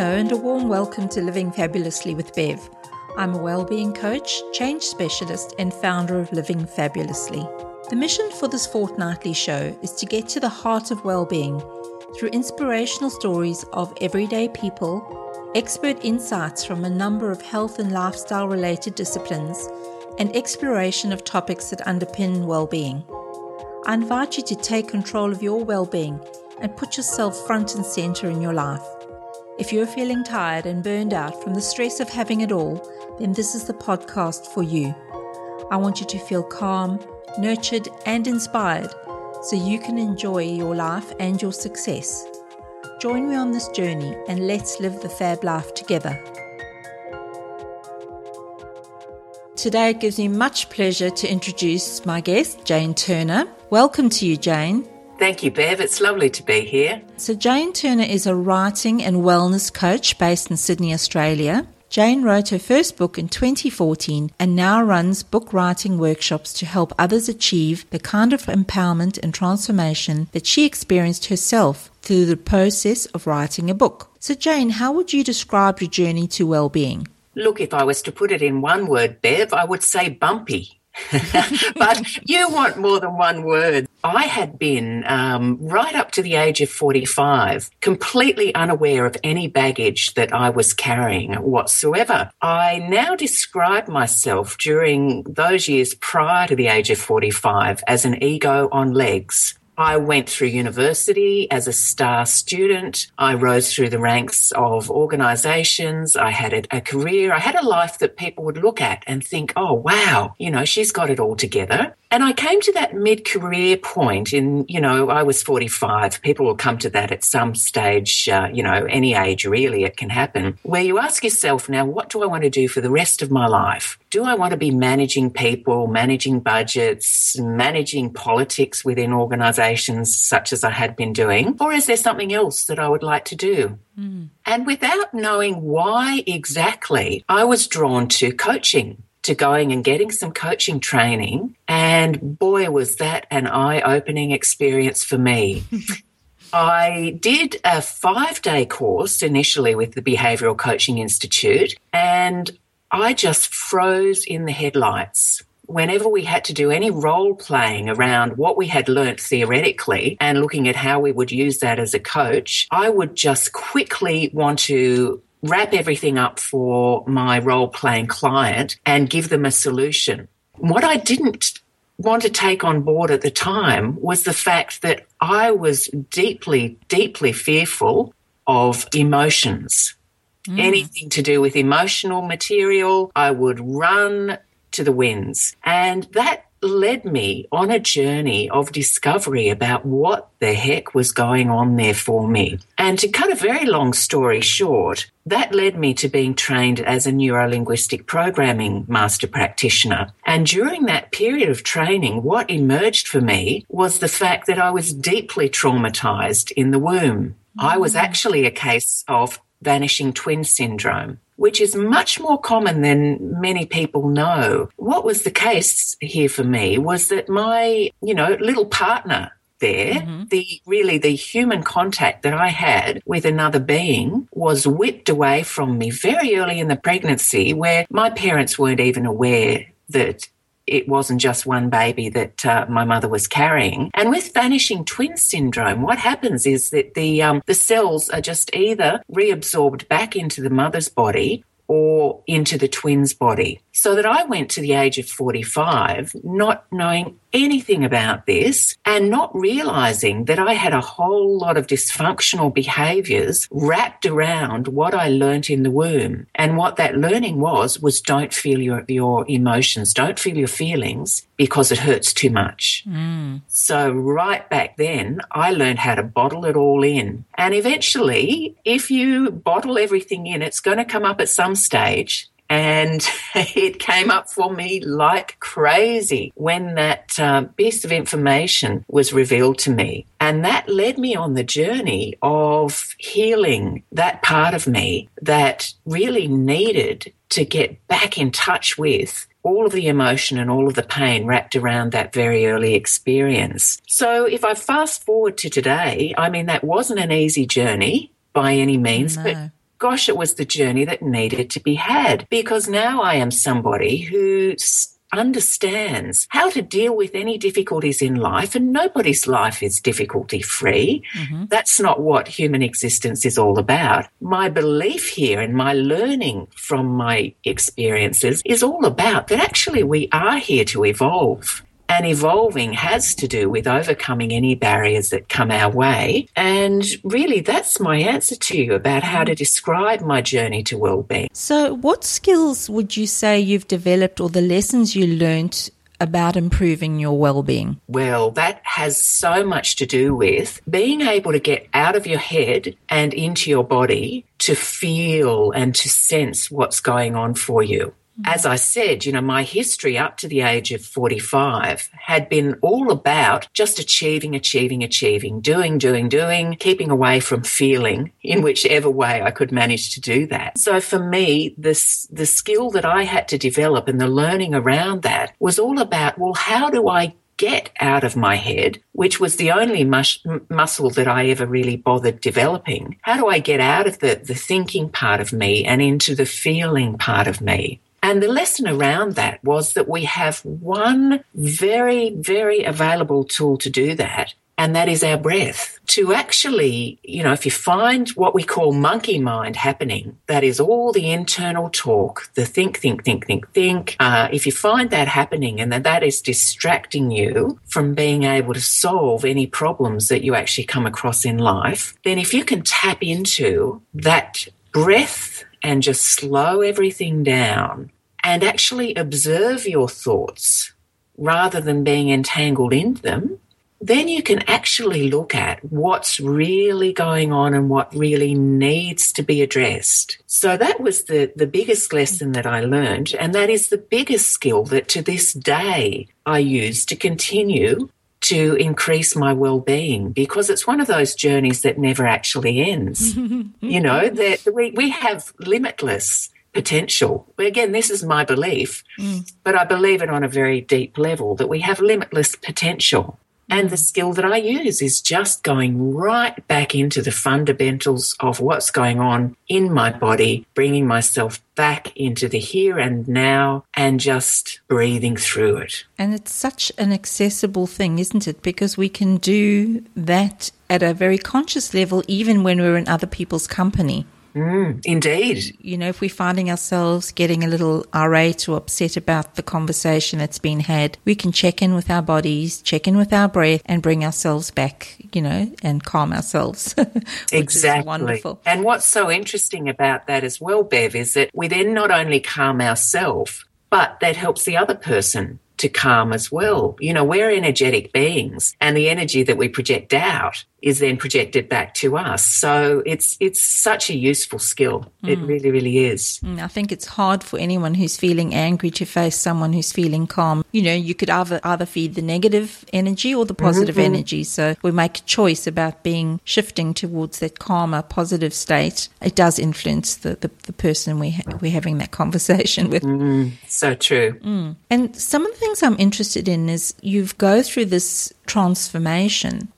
Hello, and a warm welcome to Living Fabulously with Bev. I'm a well-being coach, change specialist, and founder of Living Fabulously. The mission for this fortnightly show is to get to the heart of well-being through inspirational stories of everyday people, expert insights from a number of health and lifestyle related disciplines, and exploration of topics that underpin well-being. I invite you to take control of your well-being and put yourself front and center in your life. If you're feeling tired and burned out from the stress of having it all, then this is the podcast for you. I want you to feel calm, nurtured, and inspired so you can enjoy your life and your success. Join me on this journey and let's live the fab life together. Today it gives me much pleasure to introduce my guest, Jane Turner. Welcome to you, Jane. Thank you, Bev. It's lovely to be here. So, Jane Turner is a writing and wellness coach based in Sydney, Australia. Jane wrote her first book in 2014 and now runs book writing workshops to help others achieve the kind of empowerment and transformation that she experienced herself through the process of writing a book. So, Jane, how would you describe your journey to well-being? Look, if I was to put it in one word, Bev, I would say bumpy. but you want more than one word. I had been, um, right up to the age of 45, completely unaware of any baggage that I was carrying whatsoever. I now describe myself during those years prior to the age of 45 as an ego on legs. I went through university as a star student. I rose through the ranks of organizations. I had a, a, career. I had a life that people would look at and think, oh, wow, you know, she's got it all together. And I came to that mid career point in, you know, I was 45. People will come to that at some stage, uh, you know, any age really, it can happen, where you ask yourself, now, what do I want to do for the rest of my life? Do I want to be managing people, managing budgets, managing politics within organizations such as I had been doing? Or is there something else that I would like to do? Mm. And without knowing why exactly, I was drawn to coaching to going and getting some coaching training. And boy, was that an eye opening experience for me. I did a five day course initially with the Behavioral Coaching Institute, and I just froze in the headlights. Whenever we had to do any role playing around what we had learnt theoretically and looking at how we would use that as a coach, I would just quickly want to wrap everything up for my role playing client and give them a solution. What I didn't want to take on board at the time was the fact that I was deeply, deeply fearful of emotions. Mm. Anything to do with emotional material, I would run to the winds. And that led me on a journey of discovery about what the heck was going on there for me. And to cut a very long story short, that led me to being trained as a neurolinguistic programming master practitioner. And during that period of training, what emerged for me was the fact that I was deeply traumatized in the womb. I was mm. actually a case of vanishing twin syndrome which is much more common than many people know. What was the case here for me was that my, you know, little partner there, mm-hmm. the really the human contact that I had with another being was whipped away from me very early in the pregnancy where my parents weren't even aware that it wasn't just one baby that uh, my mother was carrying. And with vanishing twin syndrome, what happens is that the um, the cells are just either reabsorbed back into the mother's body or into the twins' body. So that I went to the age of 45 not knowing anything about this and not realizing that I had a whole lot of dysfunctional behaviors wrapped around what I learnt in the womb. And what that learning was, was don't feel your, your emotions, don't feel your feelings because it hurts too much. Mm. So right back then, I learned how to bottle it all in. And eventually, if you bottle everything in, it's going to come up at some stage and it came up for me like crazy when that uh, piece of information was revealed to me. And that led me on the journey of healing that part of me that really needed to get back in touch with all of the emotion and all of the pain wrapped around that very early experience. So if I fast forward to today, I mean, that wasn't an easy journey by any means, no. but gosh, it was the journey that needed to be had because now I am somebody who understands how to deal with any difficulties in life, and nobody's life is difficulty free. Mm-hmm. That's not what human existence is all about. My belief here and my learning from my experiences is all about that actually we are here to evolve. And evolving has to do with overcoming any barriers that come our way. And really, that's my answer to you about how to describe my journey to well-being. So, what skills would you say you've developed or the lessons you learnt about improving your well-being? Well, that has so much to do with being able to get out of your head and into your body to feel and to sense what's going on for you as I said, you know, my history up to the age of 45 had been all about just achieving, achieving, achieving, doing, doing, doing, keeping away from feeling in whichever way I could manage to do that. So for me, this, the skill that I had to develop and the learning around that was all about, well, how do I get out of my head, which was the only mus- muscle that I ever really bothered developing. How do I get out of the, the thinking part of me and into the feeling part of me? And the lesson around that was that we have one very, very available tool to do that. And that is our breath. To actually, you know, if you find what we call monkey mind happening, that is all the internal talk, the think, think, think, think, think. Uh, if you find that happening and that that is distracting you from being able to solve any problems that you actually come across in life, then if you can tap into that breath and just slow everything down and actually observe your thoughts rather than being entangled in them, then you can actually look at what's really going on and what really needs to be addressed. So that was the, the biggest lesson that I learned. And that is the biggest skill that to this day I use to continue to increase my well-being because it's one of those journeys that never actually ends. you know, that we, we have limitless potential. Again, this is my belief, mm. but I believe it on a very deep level that we have limitless potential. And the mm. skill that I use is just going right back into the fundamentals of what's going on in my body, bringing myself back into the here and now and just breathing through it. And it's such an accessible thing, isn't it? Because we can do that at a very conscious level, even when we're in other people's company. Mm, indeed. You know, if we're finding ourselves getting a little irate or upset about the conversation that's been had, we can check in with our bodies, check in with our breath, and bring ourselves back, you know, and calm ourselves. exactly. wonderful. And what's so interesting about that as well, Bev, is that we then not only calm ourselves, but that helps the other person to calm as well. You know, we're energetic beings and the energy that we project out is then projected back to us. So it's it's such a useful skill. Mm. It really, really is. Mm, I think it's hard for anyone who's feeling angry to face someone who's feeling calm. You know, you could either either feed the negative energy or the positive mm-hmm. energy. So we make a choice about being shifting towards that calmer, positive state. It does influence the, the, the person we ha- we're having that conversation with. Mm, so true. Mm. And some of the things I'm interested in is you've go through this transformation.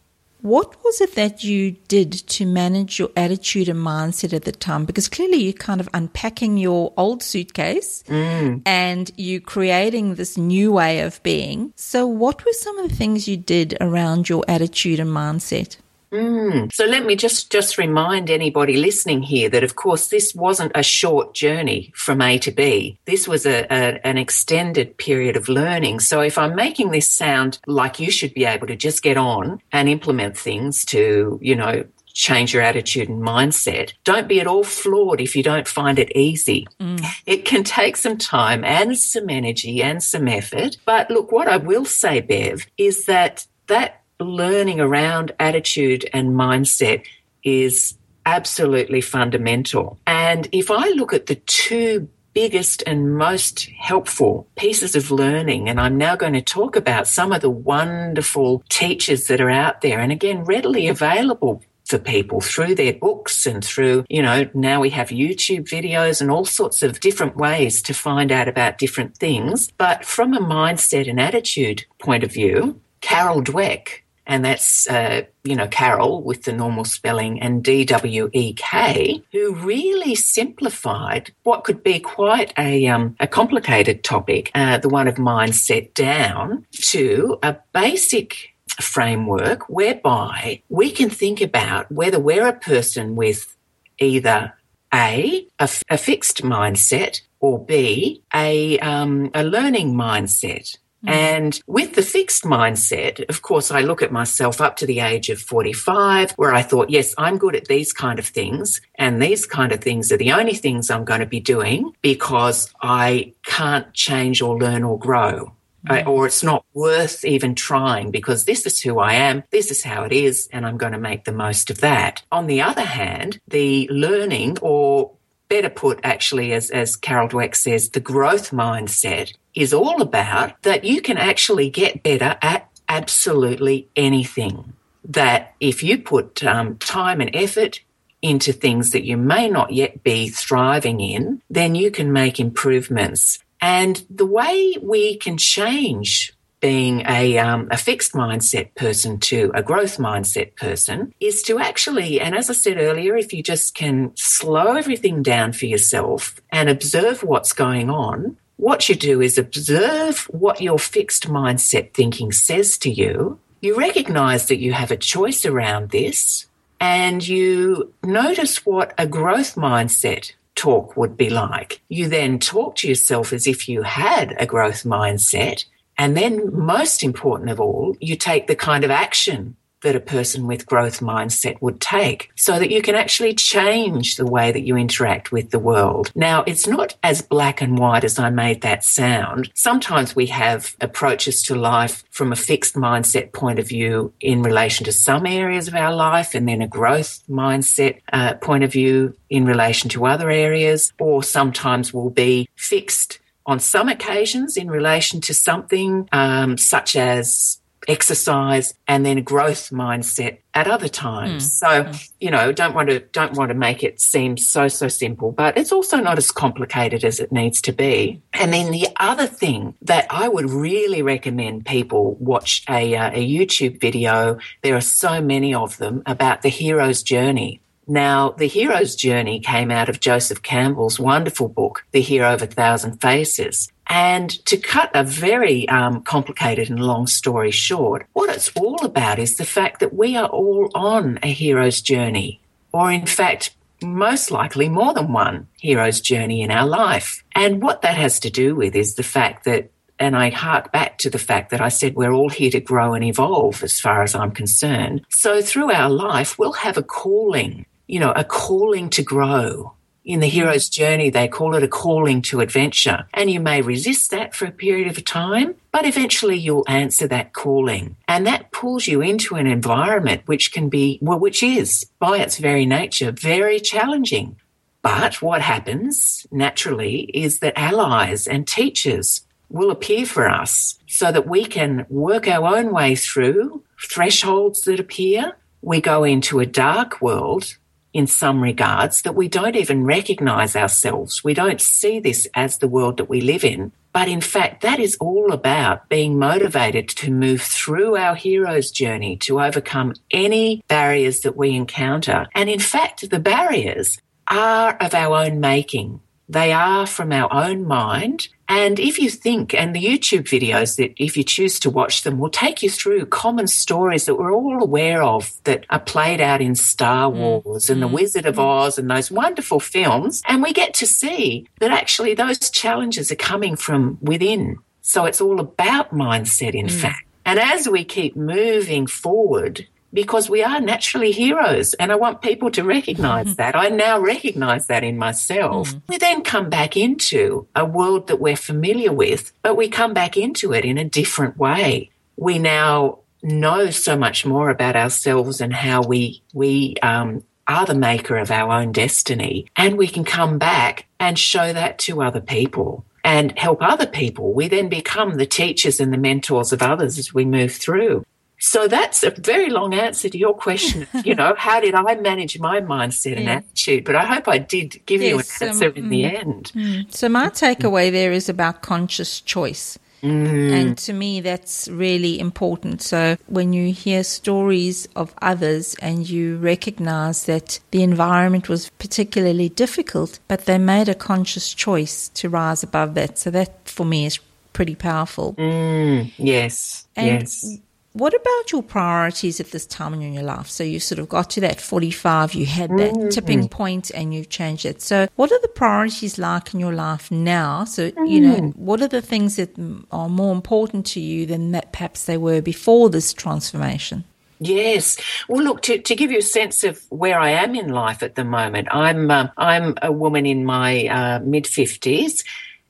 What was it that you did to manage your attitude and mindset at the time? Because clearly you're kind of unpacking your old suitcase mm. and you're creating this new way of being. So, what were some of the things you did around your attitude and mindset? Mm. So let me just just remind anybody listening here that, of course, this wasn't a short journey from A to B. This was a, a, an extended period of learning. So if I'm making this sound like you should be able to just get on and implement things to, you know, change your attitude and mindset. Don't be at all floored if you don't find it easy. Mm. It can take some time and some energy and some effort. But look, what I will say, Bev, is that that learning around attitude and mindset is absolutely fundamental. And if I look at the two biggest and most helpful pieces of learning. And I'm now going to talk about some of the wonderful teachers that are out there and again, readily available for people through their books and through, you know, now we have YouTube videos and all sorts of different ways to find out about different things. But from a mindset and attitude point of view, Carol Dweck and that's, uh, you know, Carol with the normal spelling and D-W-E-K, who really simplified what could be quite a, um, a complicated topic, uh, the one of mindset down to a basic framework whereby we can think about whether we're a person with either a, a, a fixed mindset or B, a, um, a learning mindset. Mm. And with the fixed mindset, of course, I look at myself up to the age of 45 where I thought, yes, I'm good at these kind of things. And these kind of things are the only things I'm going to be doing because I can't change or learn or grow. Mm. or it's not worth even trying because this is who I am, this is how it is, and I'm going to make the most of that. On the other hand, the learning or better put, actually, as, as Carol Dweck says, the growth mindset is all about that you can actually get better at absolutely anything. That if you put um, time and effort into things that you may not yet be thriving in, then you can make improvements. And the way we can change being a, um, a fixed mindset person to a growth mindset person is to actually, and as I said earlier, if you just can slow everything down for yourself and observe what's going on, what you do is observe what your fixed mindset thinking says to you. You recognize that you have a choice around this and you notice what a growth mindset talk would be like. You then talk to yourself as if you had a growth mindset and then, most important of all, you take the kind of action that a person with growth mindset would take so that you can actually change the way that you interact with the world. Now, it's not as black and white as I made that sound. Sometimes we have approaches to life from a fixed mindset point of view in relation to some areas of our life and then a growth mindset uh, point of view in relation to other areas, or sometimes we'll be fixed on some occasions in relation to something um, such as exercise and then growth mindset at other times. Mm. So, you know, don't want to don't want to make it seem so so simple, but it's also not as complicated as it needs to be. And then the other thing that I would really recommend people watch a, uh, a YouTube video. There are so many of them about the hero's journey. Now, the hero's journey came out of Joseph Campbell's wonderful book, The Hero of a Thousand Faces. And to cut a very um, complicated and long story short, what it's all about is the fact that we are all on a hero's journey, or in fact, most likely more than one hero's journey in our life. And what that has to do with is the fact that and I hark back to the fact that I said we're all here to grow and evolve as far as I'm concerned. So through our life, we'll have a calling you know, a calling to grow. In the hero's journey, they call it a calling to adventure. And you may resist that for a period of time, but eventually you'll answer that calling. And that pulls you into an environment which can be, well, which is by its very nature very challenging. But what happens naturally is that allies and teachers will appear for us so that we can work our own way through thresholds that appear. We go into a dark world in some regards that we don't even recognize ourselves. We don't see this as the world that we live in. But in fact, that is all about being motivated to move through our hero's journey to overcome any barriers that we encounter. And in fact, the barriers are of our own making. They are from our own mind and if you think, and the YouTube videos that, if you choose to watch them, will take you through common stories that we're all aware of that are played out in Star mm. Wars mm. and The mm. Wizard of mm. Oz and those wonderful films. And we get to see that actually those challenges are coming from within. So it's all about mindset, in mm. fact. And as we keep moving forward, because we are naturally heroes. And I want people to recognize mm-hmm. that. I now recognize that in myself. Mm-hmm. We then come back into a world that we're familiar with, but we come back into it in a different way. We now know so much more about ourselves and how we, we, um, are the maker of our own destiny. And we can come back and show that to other people and help other people. We then become the teachers and the mentors of others as we move through. So that's a very long answer to your question. you know, how did I manage my mindset and attitude? But I hope I did give yes, you an answer um, in mm, the end. Mm. So my takeaway there is about conscious choice. Mm. And to me, that's really important. So when you hear stories of others and you recognize that the environment was particularly difficult, but they made a conscious choice to rise above that. So that for me is pretty powerful. Mm, yes. And yes. What about your priorities at this time in your life? So you sort of got to that 45, you had that mm-hmm. tipping point and you've changed it. So what are the priorities like in your life now? So, mm. you know, mm. what are the things that are more important to you than that perhaps they were before this transformation? Yes. Well, look to, to give you a sense of where I am in life at the moment. I'm uh, I'm a woman in my uh, mid fifties,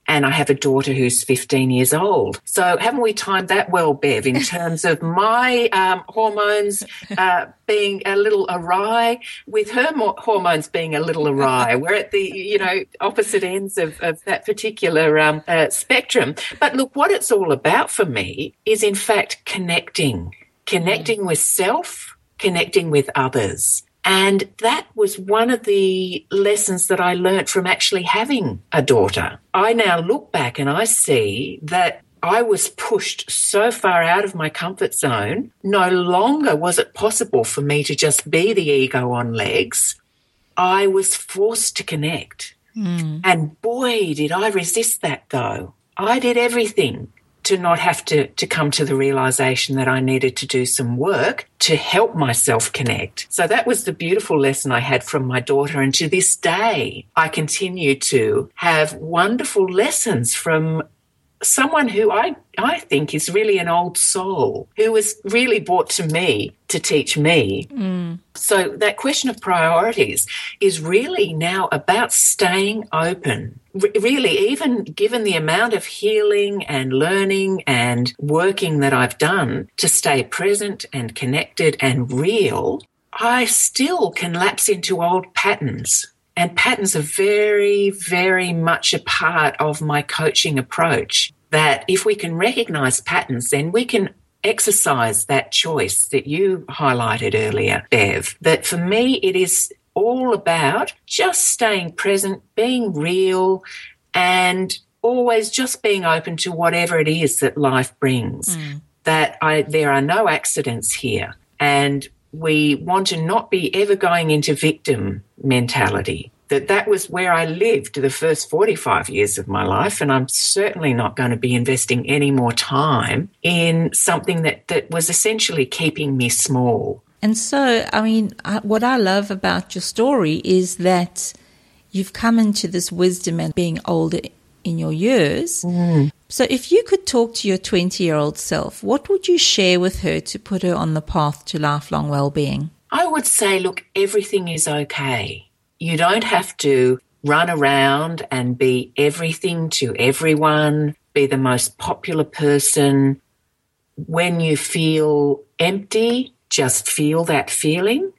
and I have a daughter who's 15 years old. So haven't we timed that well, Bev, in terms of my um, hormones uh, being a little awry, with her hormones being a little awry? We're at the you know opposite ends of, of that particular um, uh, spectrum. But look, what it's all about for me is in fact connecting, connecting with self, connecting with others. And that was one of the lessons that I learnt from actually having a daughter. I now look back and I see that I was pushed so far out of my comfort zone. No longer was it possible for me to just be the ego on legs. I was forced to connect. Mm. And boy, did I resist that though. I did everything to not have to, to come to the realization that I needed to do some work to help myself connect. So that was the beautiful lesson I had from my daughter. And to this day, I continue to have wonderful lessons from someone who I, I think is really an old soul who was really brought to me to teach me. Mm. So that question of priorities is really now about staying open. R- really, even given the amount of healing and learning and working that I've done to stay present and connected and real, I still can lapse into old patterns and patterns are very, very much a part of my coaching approach. That if we can recognize patterns, then we can exercise that choice that you highlighted earlier, Bev. That for me, it is all about just staying present, being real, and always just being open to whatever it is that life brings. Mm. That I, there are no accidents here. And we want to not be ever going into victim mentality. That that was where I lived the first 45 years of my life. And I'm certainly not going to be investing any more time in something that, that was essentially keeping me small. And so, I mean, what I love about your story is that you've come into this wisdom and being older in your years. Mm. So, if you could talk to your 20 year old self, what would you share with her to put her on the path to lifelong well being? I would say, look, everything is okay. You don't have to run around and be everything to everyone, be the most popular person. When you feel empty, just feel that feeling.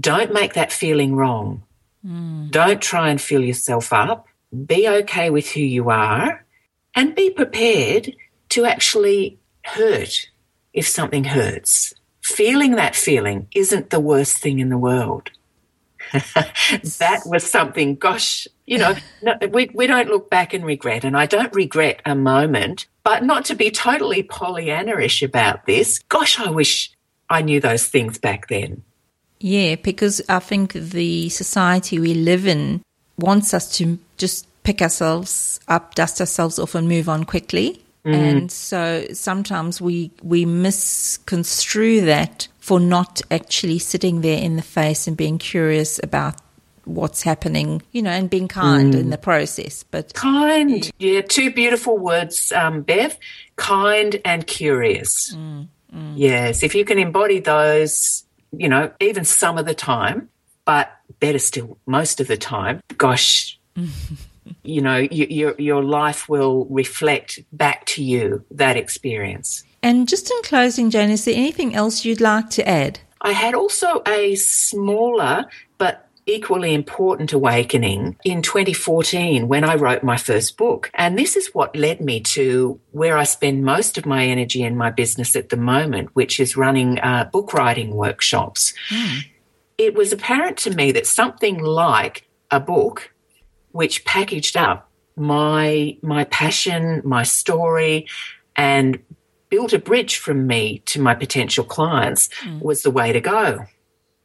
Don't make that feeling wrong. Mm. Don't try and fill yourself up. Be okay with who you are and be prepared to actually hurt if something hurts. Feeling that feeling isn't the worst thing in the world. that was something, gosh, you know, no, we, we don't look back and regret. And I don't regret a moment, but not to be totally Pollyanna-ish about this. Gosh, I wish I knew those things back then. Yeah, because I think the society we live in wants us to just pick ourselves up, dust ourselves off, and move on quickly. Mm. And so sometimes we we misconstrue that for not actually sitting there in the face and being curious about what's happening, you know, and being kind mm. in the process. But kind, yeah, two beautiful words, um, Bev: kind and curious. Mm. mm. Yes, if you can embody those, you know, even some of the time, but better still, most of the time. Gosh. you know, you, your, your life will reflect back to you that experience. And just in closing, Jane, is there anything else you'd like to add? I had also a smaller but equally important awakening in 2014 when I wrote my first book. And this is what led me to where I spend most of my energy in my business at the moment, which is running uh, book writing workshops. Mm. It was apparent to me that something like a book which packaged up my my passion, my story, and built a bridge from me to my potential clients mm. was the way to go.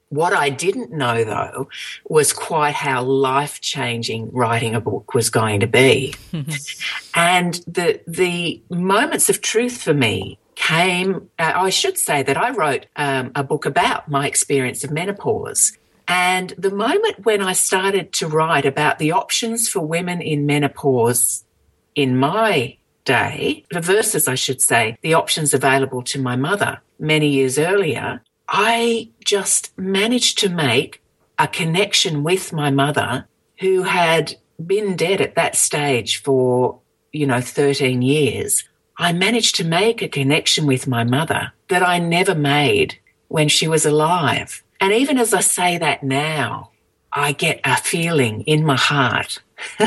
What I didn't know though was quite how life changing writing a book was going to be. and the, the moments of truth for me came, uh, I should say that I wrote um, a book about my experience of menopause. And the moment when I started to write about the options for women in menopause in my day, versus, I should say, the options available to my mother many years earlier, I just managed to make a connection with my mother who had been dead at that stage for, you know, 13 years. I managed to make a connection with my mother that I never made when she was alive. And even as I say that now, I get a feeling in my heart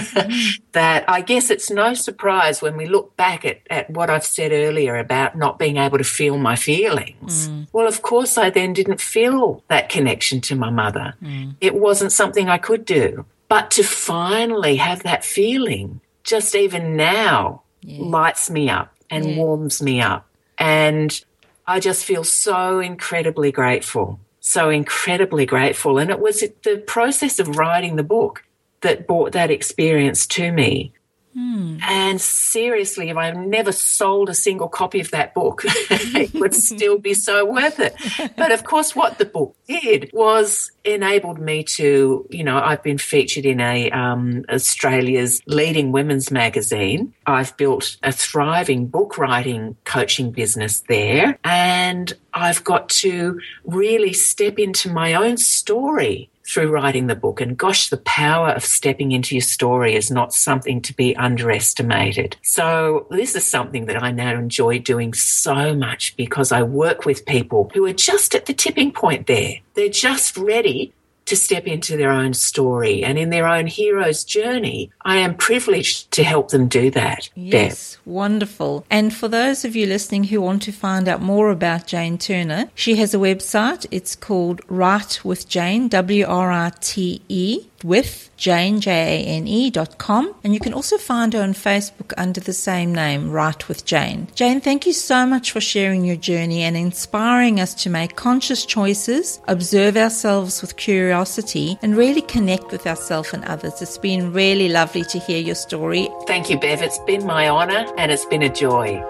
that I guess it's no surprise when we look back at, at what I've said earlier about not being able to feel my feelings. Mm. Well, of course, I then didn't feel that connection to my mother. Mm. It wasn't something I could do. But to finally have that feeling, just even now, yeah. lights me up and yeah. warms me up. And I just feel so incredibly grateful, so incredibly grateful. And it was the process of writing the book that brought that experience to me. Hmm. And seriously, if I never sold a single copy of that book, it would still be so worth it. But of course, what the book did was enabled me to, you know, I've been featured in a um, Australia's leading women's magazine. I've built a thriving book writing coaching business there, and I've got to really step into my own story through writing the book. And gosh, the power of stepping into your story is not something to be underestimated. So this is something that I now enjoy doing so much because I work with people who are just at the tipping point there. They're just ready to step into their own story and in their own hero's journey. I am privileged to help them do that. Yes, Bev. wonderful. And for those of you listening who want to find out more about Jane Turner, she has a website. It's called Write with Jane, W R I T E with Jane, J-A-N-E dot com. And you can also find her on Facebook under the same name, Write with Jane. Jane, thank you so much for sharing your journey and inspiring us to make conscious choices, observe ourselves with curiosity, and really connect with ourselves and others. It's been really lovely to hear your story. Thank you, Bev. It's been my honour and it's been a joy.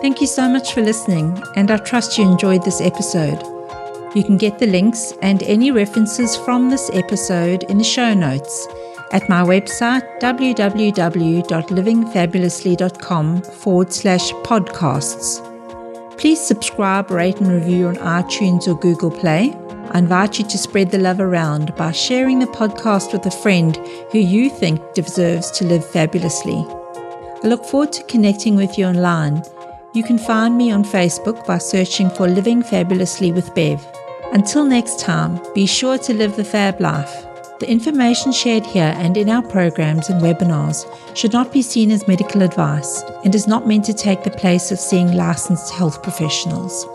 Thank you so much for listening, and I trust you enjoyed this episode. You can get the links and any references from this episode in the show notes at my website www.livingfabulously.com forward slash podcasts. Please subscribe, rate, and review on iTunes or Google Play. I invite you to spread the love around by sharing the podcast with a friend who you think deserves to live fabulously. I look forward to connecting with you online. You can find me on Facebook by searching for Living Fabulously with Bev. Until next time, be sure to live the Fab life. The information shared here and in our programs and webinars should not be seen as medical advice and is not meant to take the place of seeing licensed health professionals.